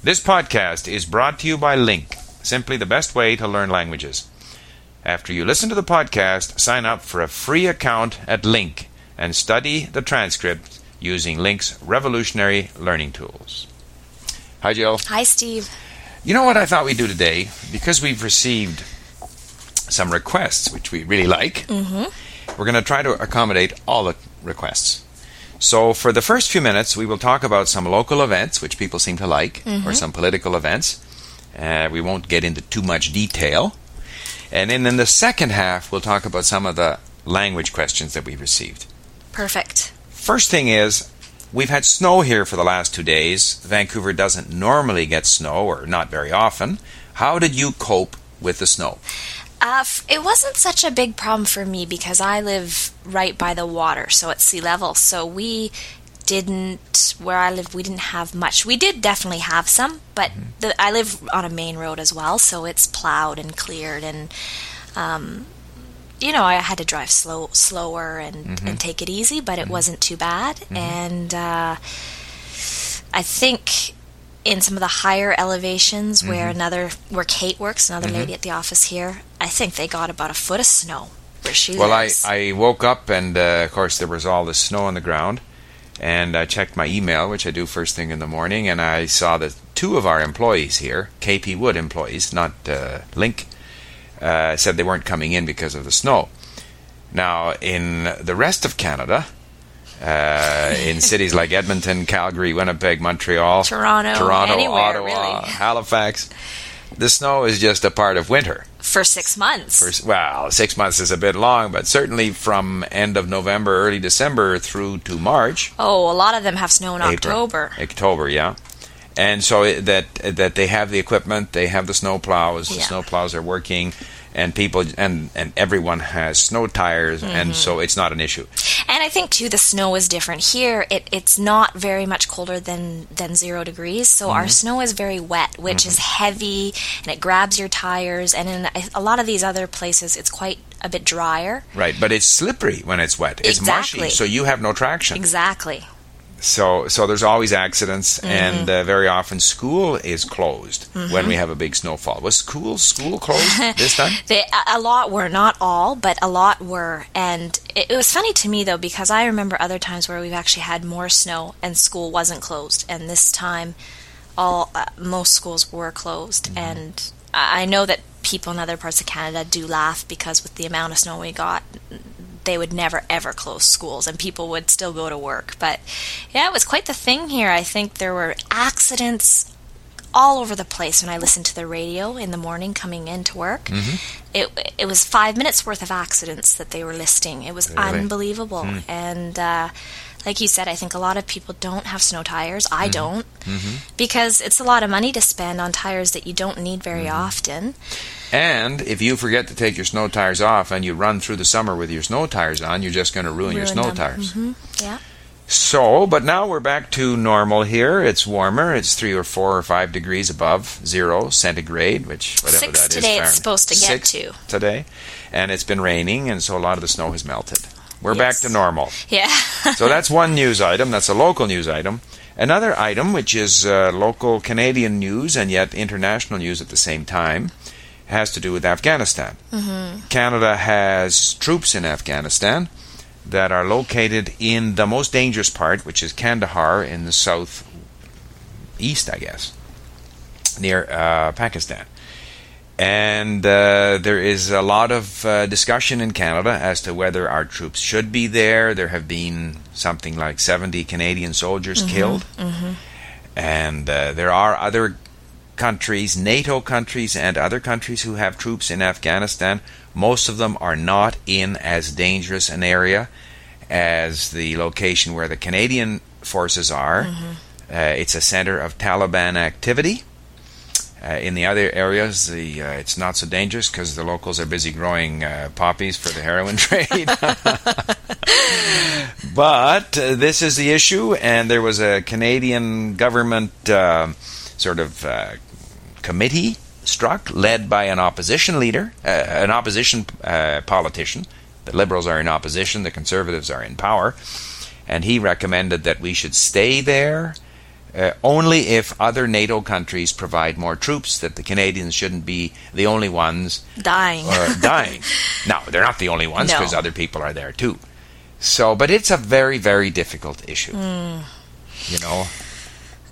This podcast is brought to you by LingQ, simply the best way to learn languages. After you listen to the podcast, sign up for a free account at LingQ and study the transcript using LingQ's revolutionary learning tools. Hi, Jill. Hi, Steve. You know what I thought we'd do today? Because we've received some requests, which we really like, mm-hmm. we're going to try to accommodate all the requests. So, for the first few minutes, we will talk about some local events, which people seem to like, or some political events. Uh, we won't get into too much detail. And then in the second half, we'll talk about some of the language questions that we've received. Perfect. First thing is, we've had snow here for the last two days. Vancouver doesn't normally get snow, or not very often. How did you cope with the snow? Uh, it wasn't such a big problem for me because I live right by the water, so at sea level. So we didn't, where I live, we didn't have much. We did definitely have some, but the, I live on a main road as well, so it's plowed and cleared, and um, you know, I had to drive slow, slower and, and take it easy, but it wasn't too bad. And uh, I think in some of the higher elevations where another where Kate works, another lady at the office here, I think they got about a foot of snow where she Well, I, lives. I woke up and, uh, of course, there was all this snow on the ground. And I checked my email, which I do first thing in the morning, and I saw that two of our employees here, KP Wood employees, not uh, LingQ, uh, said they weren't coming in because of the snow. Now, in the rest of Canada, uh, in cities like Edmonton, Calgary, Winnipeg, Montreal, Toronto, Toronto, anywhere, Ottawa, really. Halifax, the snow is just a part of winter. for six months. For, well, six months is a bit long, but certainly from end of November, early December through to March, oh, a lot of them have snow in April, October. October, yeah. And so that that they have the equipment, they have the snow plows, the snow plows are working, and people and and everyone has snow tires, Mm-hmm. and so it's not an issue. And I think too the snow is different here. It it's not very much colder than than zero degrees, so our snow is very wet, which is heavy and it grabs your tires. And in a- a lot of these other places, it's quite a bit drier. Right, but it's slippery when it's wet. It's Exactly. mushy, so you have no traction. Exactly. So, so there's always accidents, Mm-hmm. and uh, very often school is closed when we have a big snowfall. Was school school closed this time? They, a- lot were, not all, but a lot were. And it, it was funny to me, though, because I remember other times where we've actually had more snow and school wasn't closed. And this time, all uh, most schools were closed. And I I know that people in other parts of Canada do laugh because with the amount of snow we got, they would never ever close schools and people would still go to work. But yeah, it was quite the thing here. I think there were accidents all over the place when I listened to the radio in the morning coming into work. It it was five minutes worth of accidents that they were listing. It was Really? unbelievable, and uh, like you said, I think a lot of people don't have snow tires. I mm-hmm. don't mm-hmm. because it's a lot of money to spend on tires that you don't need very mm-hmm. often. And if you forget to take your snow tires off and you run through the summer with your snow tires on, you're just going to ruin, your snow them. tires. hmm Yeah. So, but now we're back to normal here. It's warmer. It's three or four or five degrees above zero centigrade, which whatever Six that is. today it's supposed to get Six to. today, and it's been raining, and so a lot of the snow has melted. We're back to normal. Yeah. So that's one news item. That's a local news item. Another item, which is uh, local Canadian news and yet international news at the same time, has to do with Afghanistan. Canada has troops in Afghanistan that are located in the most dangerous part, which is Kandahar in the south east, I guess, near uh, Pakistan. And uh, there is a lot of uh, discussion in Canada as to whether our troops should be there. There have been something like 70 Canadian soldiers killed. And uh, there are other countries, NATO countries, and other countries who have troops in Afghanistan. Most of them are not in as dangerous an area as the location where the Canadian forces are. Uh, it's a center of Taliban activity. Uh, in the other areas, the uh, it's not so dangerous because the locals are busy growing uh, poppies for the heroin trade. but uh, this is the issue, and there was a Canadian government uh, sort of uh, committee struck, led by an opposition leader, an opposition politician. The Liberals are in opposition, the Conservatives are in power, and he recommended that we should stay there uh, only if other NATO countries provide more troops, that the Canadians shouldn't be the only ones Dying. or dying. no, they're not the only ones No. because other people are there too. So, but it's a very, very difficult issue. Hmm. You know,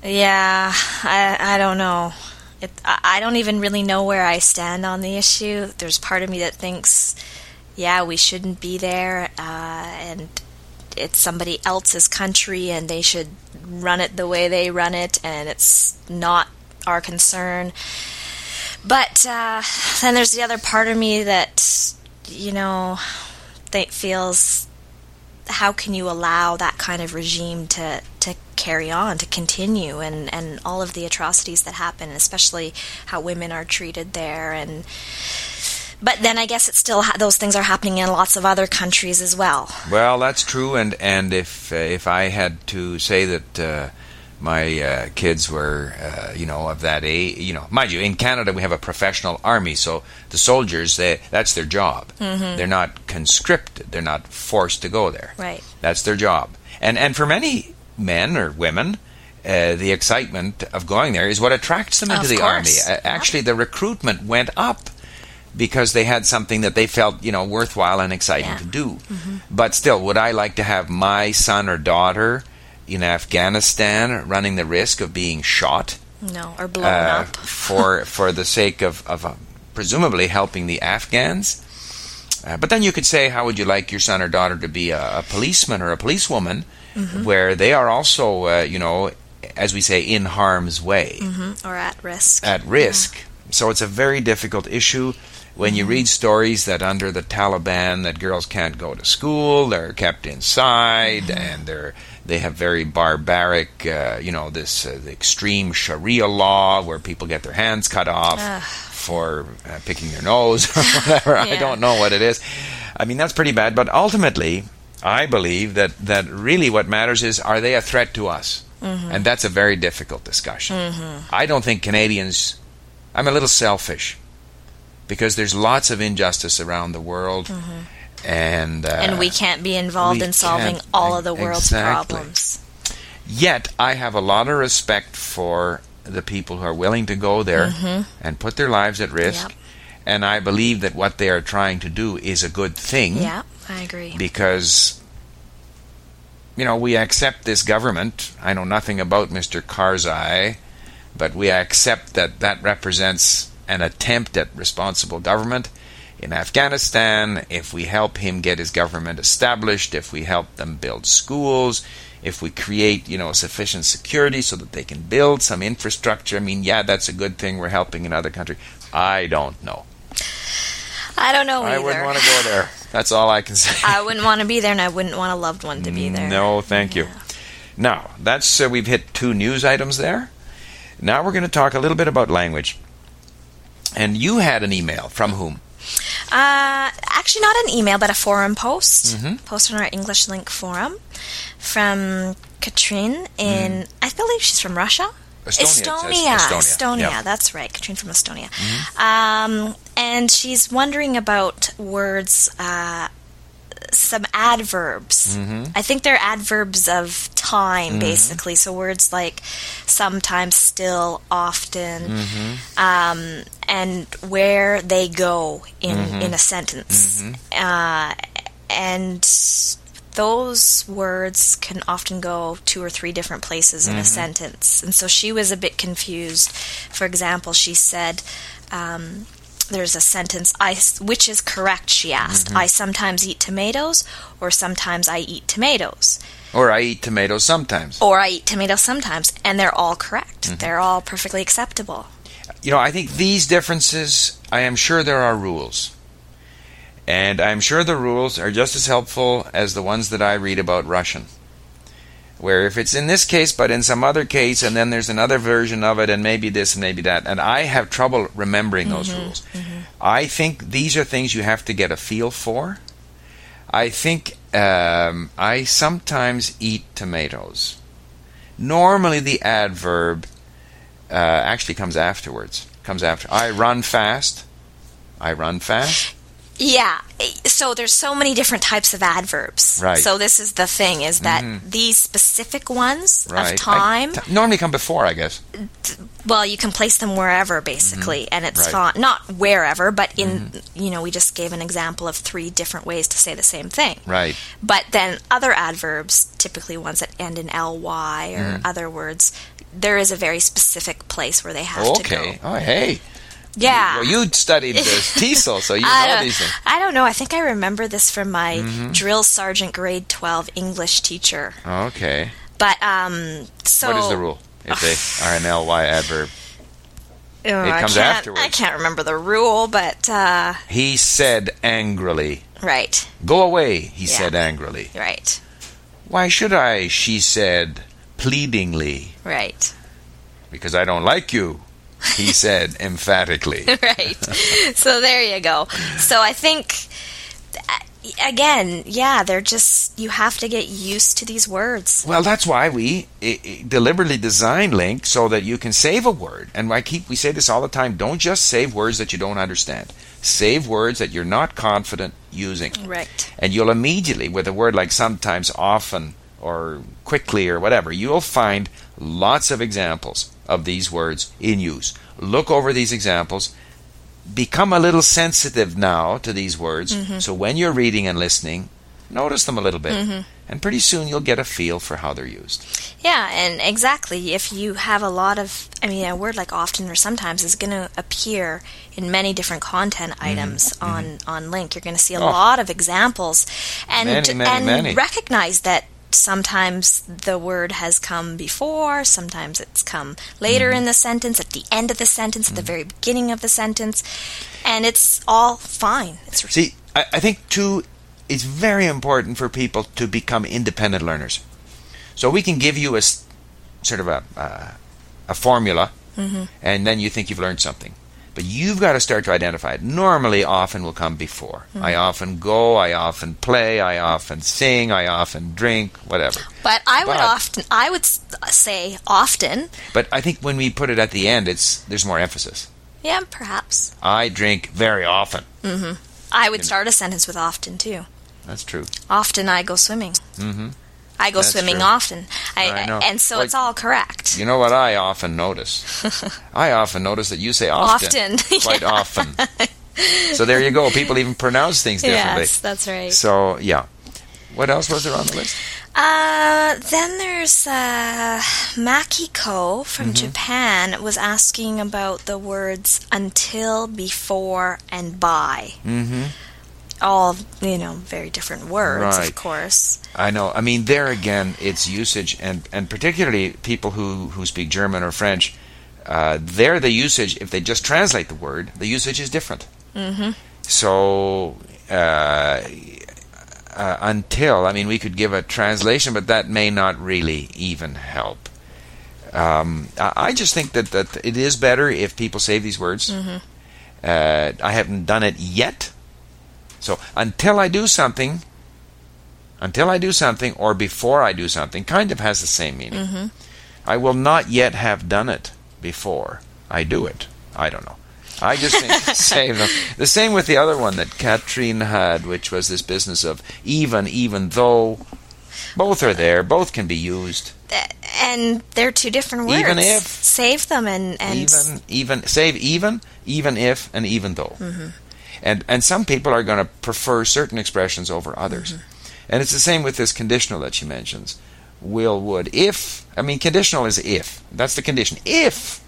Yeah, I I don't know. It, I I don't even really know where I stand on the issue. There's part of me that thinks, yeah, we shouldn't be there, uh, and it's somebody else's country, and they should run it the way they run it, and it's not our concern. But uh, then there's the other part of me that, you know, that feels how can you allow that kind of regime to, to carry on, to continue, and, and all of the atrocities that happen, especially how women are treated there, and but then I guess it's still ha- those things are happening in lots of other countries as well. Well, that's true, and and if uh, if I had to say that uh, my uh, kids were, uh, you know, of that age, you know, mind you, in Canada we have a professional army, so the soldiers, they, that's their job. They're not conscripted; they're not forced to go there. Right. That's their job, and and for many men or women. Uh, the excitement of going there is what attracts them into Of the course. army. Uh, actually, the recruitment went up because they had something that they felt you know worthwhile and exciting Yeah. to do. But still, would I like to have my son or daughter in Afghanistan running the risk of being shot No, or blown uh, up. for for the sake of, of uh, presumably helping the Afghans? Uh, but then you could say, how would you like your son or daughter to be a, a policeman or a policewoman, Mm-hmm. where they are also, uh, you know, as we say, in harm's way hmm Or at risk. at risk. So it's a very difficult issue. When you read stories that under the Taliban that girls can't go to school, they're kept inside, and they're they have very barbaric, uh, you know, this uh, the extreme Sharia law where people get their hands cut off Ugh. for uh, picking their nose or whatever. I don't know what it is. I mean, that's pretty bad. But ultimately, I believe that that really what matters is are they a threat to us? And that's a very difficult discussion. I don't think Canadians. I'm a little selfish because there's lots of injustice around the world, and uh, and we can't be involved in solving all of the world's exactly. problems. Yet I have a lot of respect for the people who are willing to go there and put their lives at risk. Yep. And I believe that what they are trying to do is a good thing Yeah, I agree. because you know we accept this government. I know nothing about Mr. Karzai, but we accept that that represents an attempt at responsible government in Afghanistan. If we help him get his government established, if we help them build schools, if we create you know sufficient security so that they can build some infrastructure, I mean, yeah, that's a good thing. We're helping another country. I don't know. I don't know I either. wouldn't want to go there. That's all I can say. I wouldn't want to be there, and I wouldn't want a loved one to be there. No, thank you. Now, that's uh, we've hit two news items there. Now we're going to talk a little bit about language. And you had an email from whom? Uh, actually, not an email, but a forum post. Mhm. Post on our English LingQ forum from Katrine in, I believe she's from Russia. Mm. Estonia. Estonia. Estonia, Estonia. yeah. Mm-hmm. That's right. Katrine from Estonia. Um, and she's wondering about words, uh, some adverbs. Mm-hmm. I think they're adverbs of time, basically. So words like sometimes, still, often, Mm-hmm. um, and where they go in Mm-hmm. in a sentence. Uh, and those words can often go two or three different places in a sentence. And so she was a bit confused. For example, she said, um, there's a sentence, I, which is correct, she asked. Mm-hmm. I sometimes eat tomatoes, or sometimes I eat tomatoes, Or I eat tomatoes sometimes. or I eat tomatoes sometimes. And they're all correct. Mm-hmm. They're all perfectly acceptable. You know, I think these differences, I am sure there are rules. And I'm sure the rules are just as helpful as the ones that I read about Russian. Where if it's in this case, but in some other case, and then there's another version of it, and maybe this and maybe that, and I have trouble remembering those rules. I think these are things you have to get a feel for. I think um, I sometimes eat tomatoes. Normally, the adverb uh, actually comes afterwards. Comes after. I run fast. I run fast. Yeah. So there's so many different types of adverbs. Right. So this is the thing is that mm-hmm. these specific ones Right. of time, I- t- normally come before, I guess. well, you can place them wherever basically, mm-hmm. and it's. Right. Not wherever, but in mm-hmm. you know we just gave an example of three different ways to say the same thing. Right. But then other adverbs, typically ones that end in ly or Mm. other words, there is a very specific place where they have to Okay. go. Oh, hey. Yeah. Well, you studied this TESOL, so you I know these things. I don't know. I think I remember this from my Mm-hmm. drill sergeant grade 12 English teacher. Okay. But um so what is the rule if they are an ly adverb? Oh, I comes can't- afterwards. I can't remember the rule, but uh He said angrily. right. Go away, he Yeah. said angrily. Right. Why should I? She said pleadingly. Right. Because I don't like you, he said emphatically. right. so there you go. So I think again, yeah, they're just you have to get used to these words. Well, that's why we i i deliberately design LingQ so that you can save a word. And I keep we say this all the time: don't just save words that you don't understand. Save words that you're not confident using. Right. And you'll immediately, with a word like sometimes, often, or quickly, or whatever, you'll find lots of examples of these words in use. Look over these examples. Become a little sensitive now to these words. Mm-hmm. So when you're reading and listening, notice them a little bit. Mm-hmm. And pretty soon you'll get a feel for how they're used. Yeah, and exactly. If you have a lot of, I mean, a word like often or sometimes is going to appear in many different content mm-hmm. items on on LingQ. You're going to see a Mm-hmm. Oh. lot of examples, and Many, many, and many. recognize that sometimes the word has come before, sometimes it's come later Mm-hmm. in the sentence, at the end of the sentence, at the very beginning of the sentence, and it's all fine. It's See, I, I think too, it's very important for people to become independent learners. So we can give you a sort of a uh, a formula, and then you think you've learned something. But you've got to start to identify it. Normally, often will come before. I often go, I often play, I often sing, I often drink, whatever. But I would often, I would say often, But I think when we put it at the end, it's there's more emphasis. yeah, perhaps. I drink very often. Mm-hmm. I would start a sentence with often too. That's true. Often I go swimming. hmm I go That's swimming true. often. I know. And so it's all correct. You know what I often notice? I often notice that you say often. Often. Quite often. So there you go. People even pronounce things differently. Yes, that's right. So, yeah. What else was there on the list? Uh, then there's uh, Makiko from Mm-hmm. Japan was asking about the words until, before, and by. Mm-hmm. All, you know, very different words, Right. of course. I know. I mean, there again, it's usage, and, and particularly people who, who speak German or French, uh, there the usage, if they just translate the word, the usage is different. Mm-hmm. So, uh, uh, until, I mean, we could give a translation, but that may not really even help. Um, I I just think that, that it is better if people save these words. Mm-hmm. Uh, I haven't done it yet. So, until I do something, until I do something or before I do something kind of has the same meaning. Mm-hmm. I will not yet have done it before I do it. I don't know. I just think save them. The same with the other one that Katrine had, which was this business of even, even though. Both are there. Both can be used. And they're two different words. Even if. Save them and. and even, even, save even, even if, and even though. Mm-hmm. And and some people are going to prefer certain expressions over others. Mm-hmm. And it's the same with this conditional that she mentions. Will, would, if. I mean, conditional is if. That's the condition. If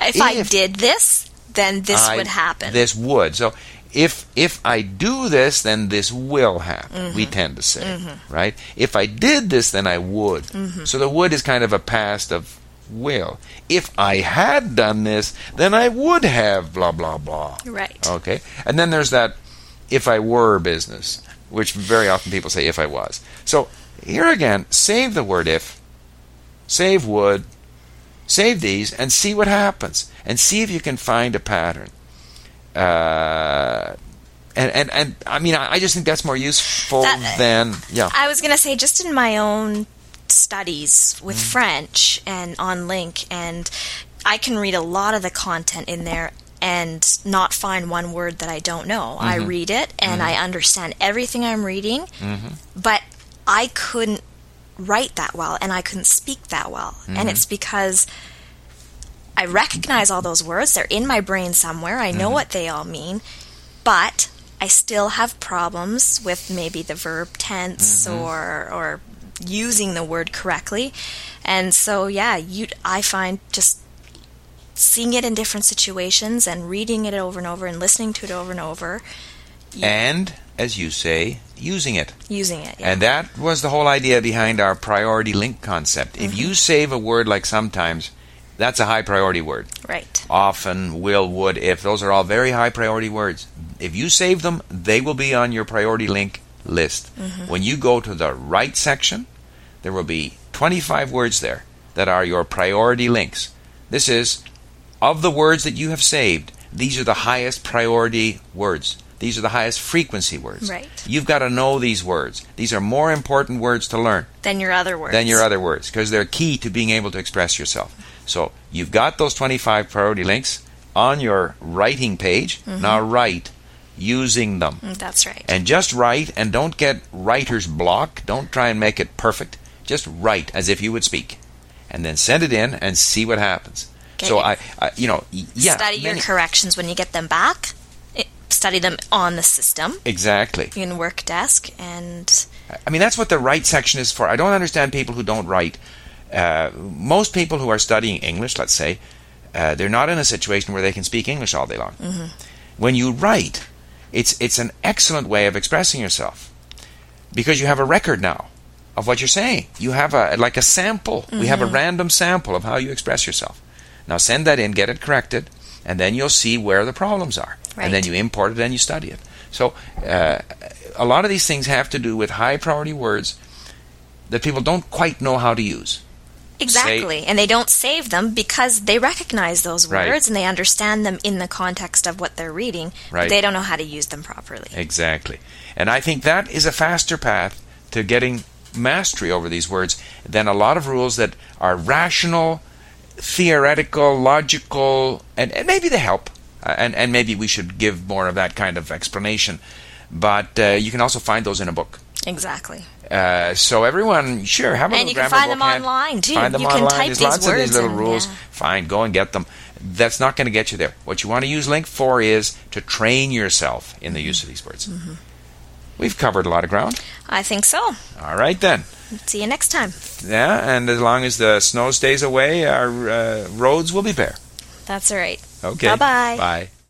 if I did this, then this I- would happen. This would. So if if I do this, then this will happen. We Mm-hmm. tend to say, right? If I did this, then I would. Mm-hmm. So the would is kind of a past of will. If I had done this, then I would have blah blah blah. right. Okay, and then there's that if I were business, which very often people say if I was. So here again, save the word if, save would, save these, and see what happens, and see if you can find a pattern. Uh, and, and, and I mean, I I just think that's more useful That- than yeah. I was going to say, just in my own studies with Mm-hmm. French and on LingQ, and I can read a lot of the content in there and not find one word that I don't know. I mm-hmm. read it and I mm-hmm. understand everything I'm reading, mm-hmm. but I couldn't write that well and I couldn't speak that well. And it's because I recognize all those words, they're in my brain somewhere, I know what they all mean, but I still have problems with maybe the verb tense or or using the word correctly. And so yeah, you I find just seeing it in different situations and reading it over and over and listening to it over and over, And, as you say, using it. using it. Yeah. And that was the whole idea behind our priority LingQ concept. If mm-hmm. you save a word like sometimes, that's a high priority word. right. Often, will, would, if, those are all very high priority words. If you save them, they will be on your priority LingQ list. Mm-hmm. When you go to the right section, there will be 25 words there that are your priority LingQs. This is, of the words that you have saved, these are the highest priority words. These are the highest frequency words. Right. You've got to know these words. These are more important words to learn Then your other words. than your other words because they're key to being able to express yourself. So you've got those 25 priority LingQs on your writing page. Mm-hmm. Now write using them. Mm, That's right. And just write and don't get writer's block. Don't try and make it perfect. Just write as if you would speak. And then send it in and see what happens. So I, I, you know, yeah. study your corrections when you get them back. It, study them on the system Exactly. in work desk and I mean, that's what the write section is for. I don't understand people who don't write. Uh, most people who are studying English, let's say, uh, they're not in a situation where they can speak English all day long. When you write, it's it's an excellent way of expressing yourself because you have a record now of what you're saying. You have a like a sample. We have a random sample of how you express yourself. Now send that in, get it corrected, and then you'll see where the problems are, and then you import it and you study it. So uh, a lot of these things have to do with high priority words that people don't quite know how to use. Exactly, and they don't save them because they recognize those Right. words and they understand them in the context of what they're reading. Right. But they don't know how to use them properly. Exactly. And I think that is a faster path to getting mastery over these words than a lot of rules that are rational, theoretical, logical, and, and maybe they help. Uh, and, and maybe we should give more of that kind of explanation. But uh, you can also find those in a book. Exactly. Uh, so everyone, sure, have a And you can find them hand. online, too. Find them You can online. type There's these lots of these little and, rules. yeah. Fine, go and get them. That's not going to get you there. What you want to use LingQ for is to train yourself in the use of these words. Mm-hmm. We've covered a lot of ground. I think so. All right then. See you next time. Yeah, and as long as the snow stays away, our uh, roads will be bare. That's all right. Okay. Bye-bye. Bye.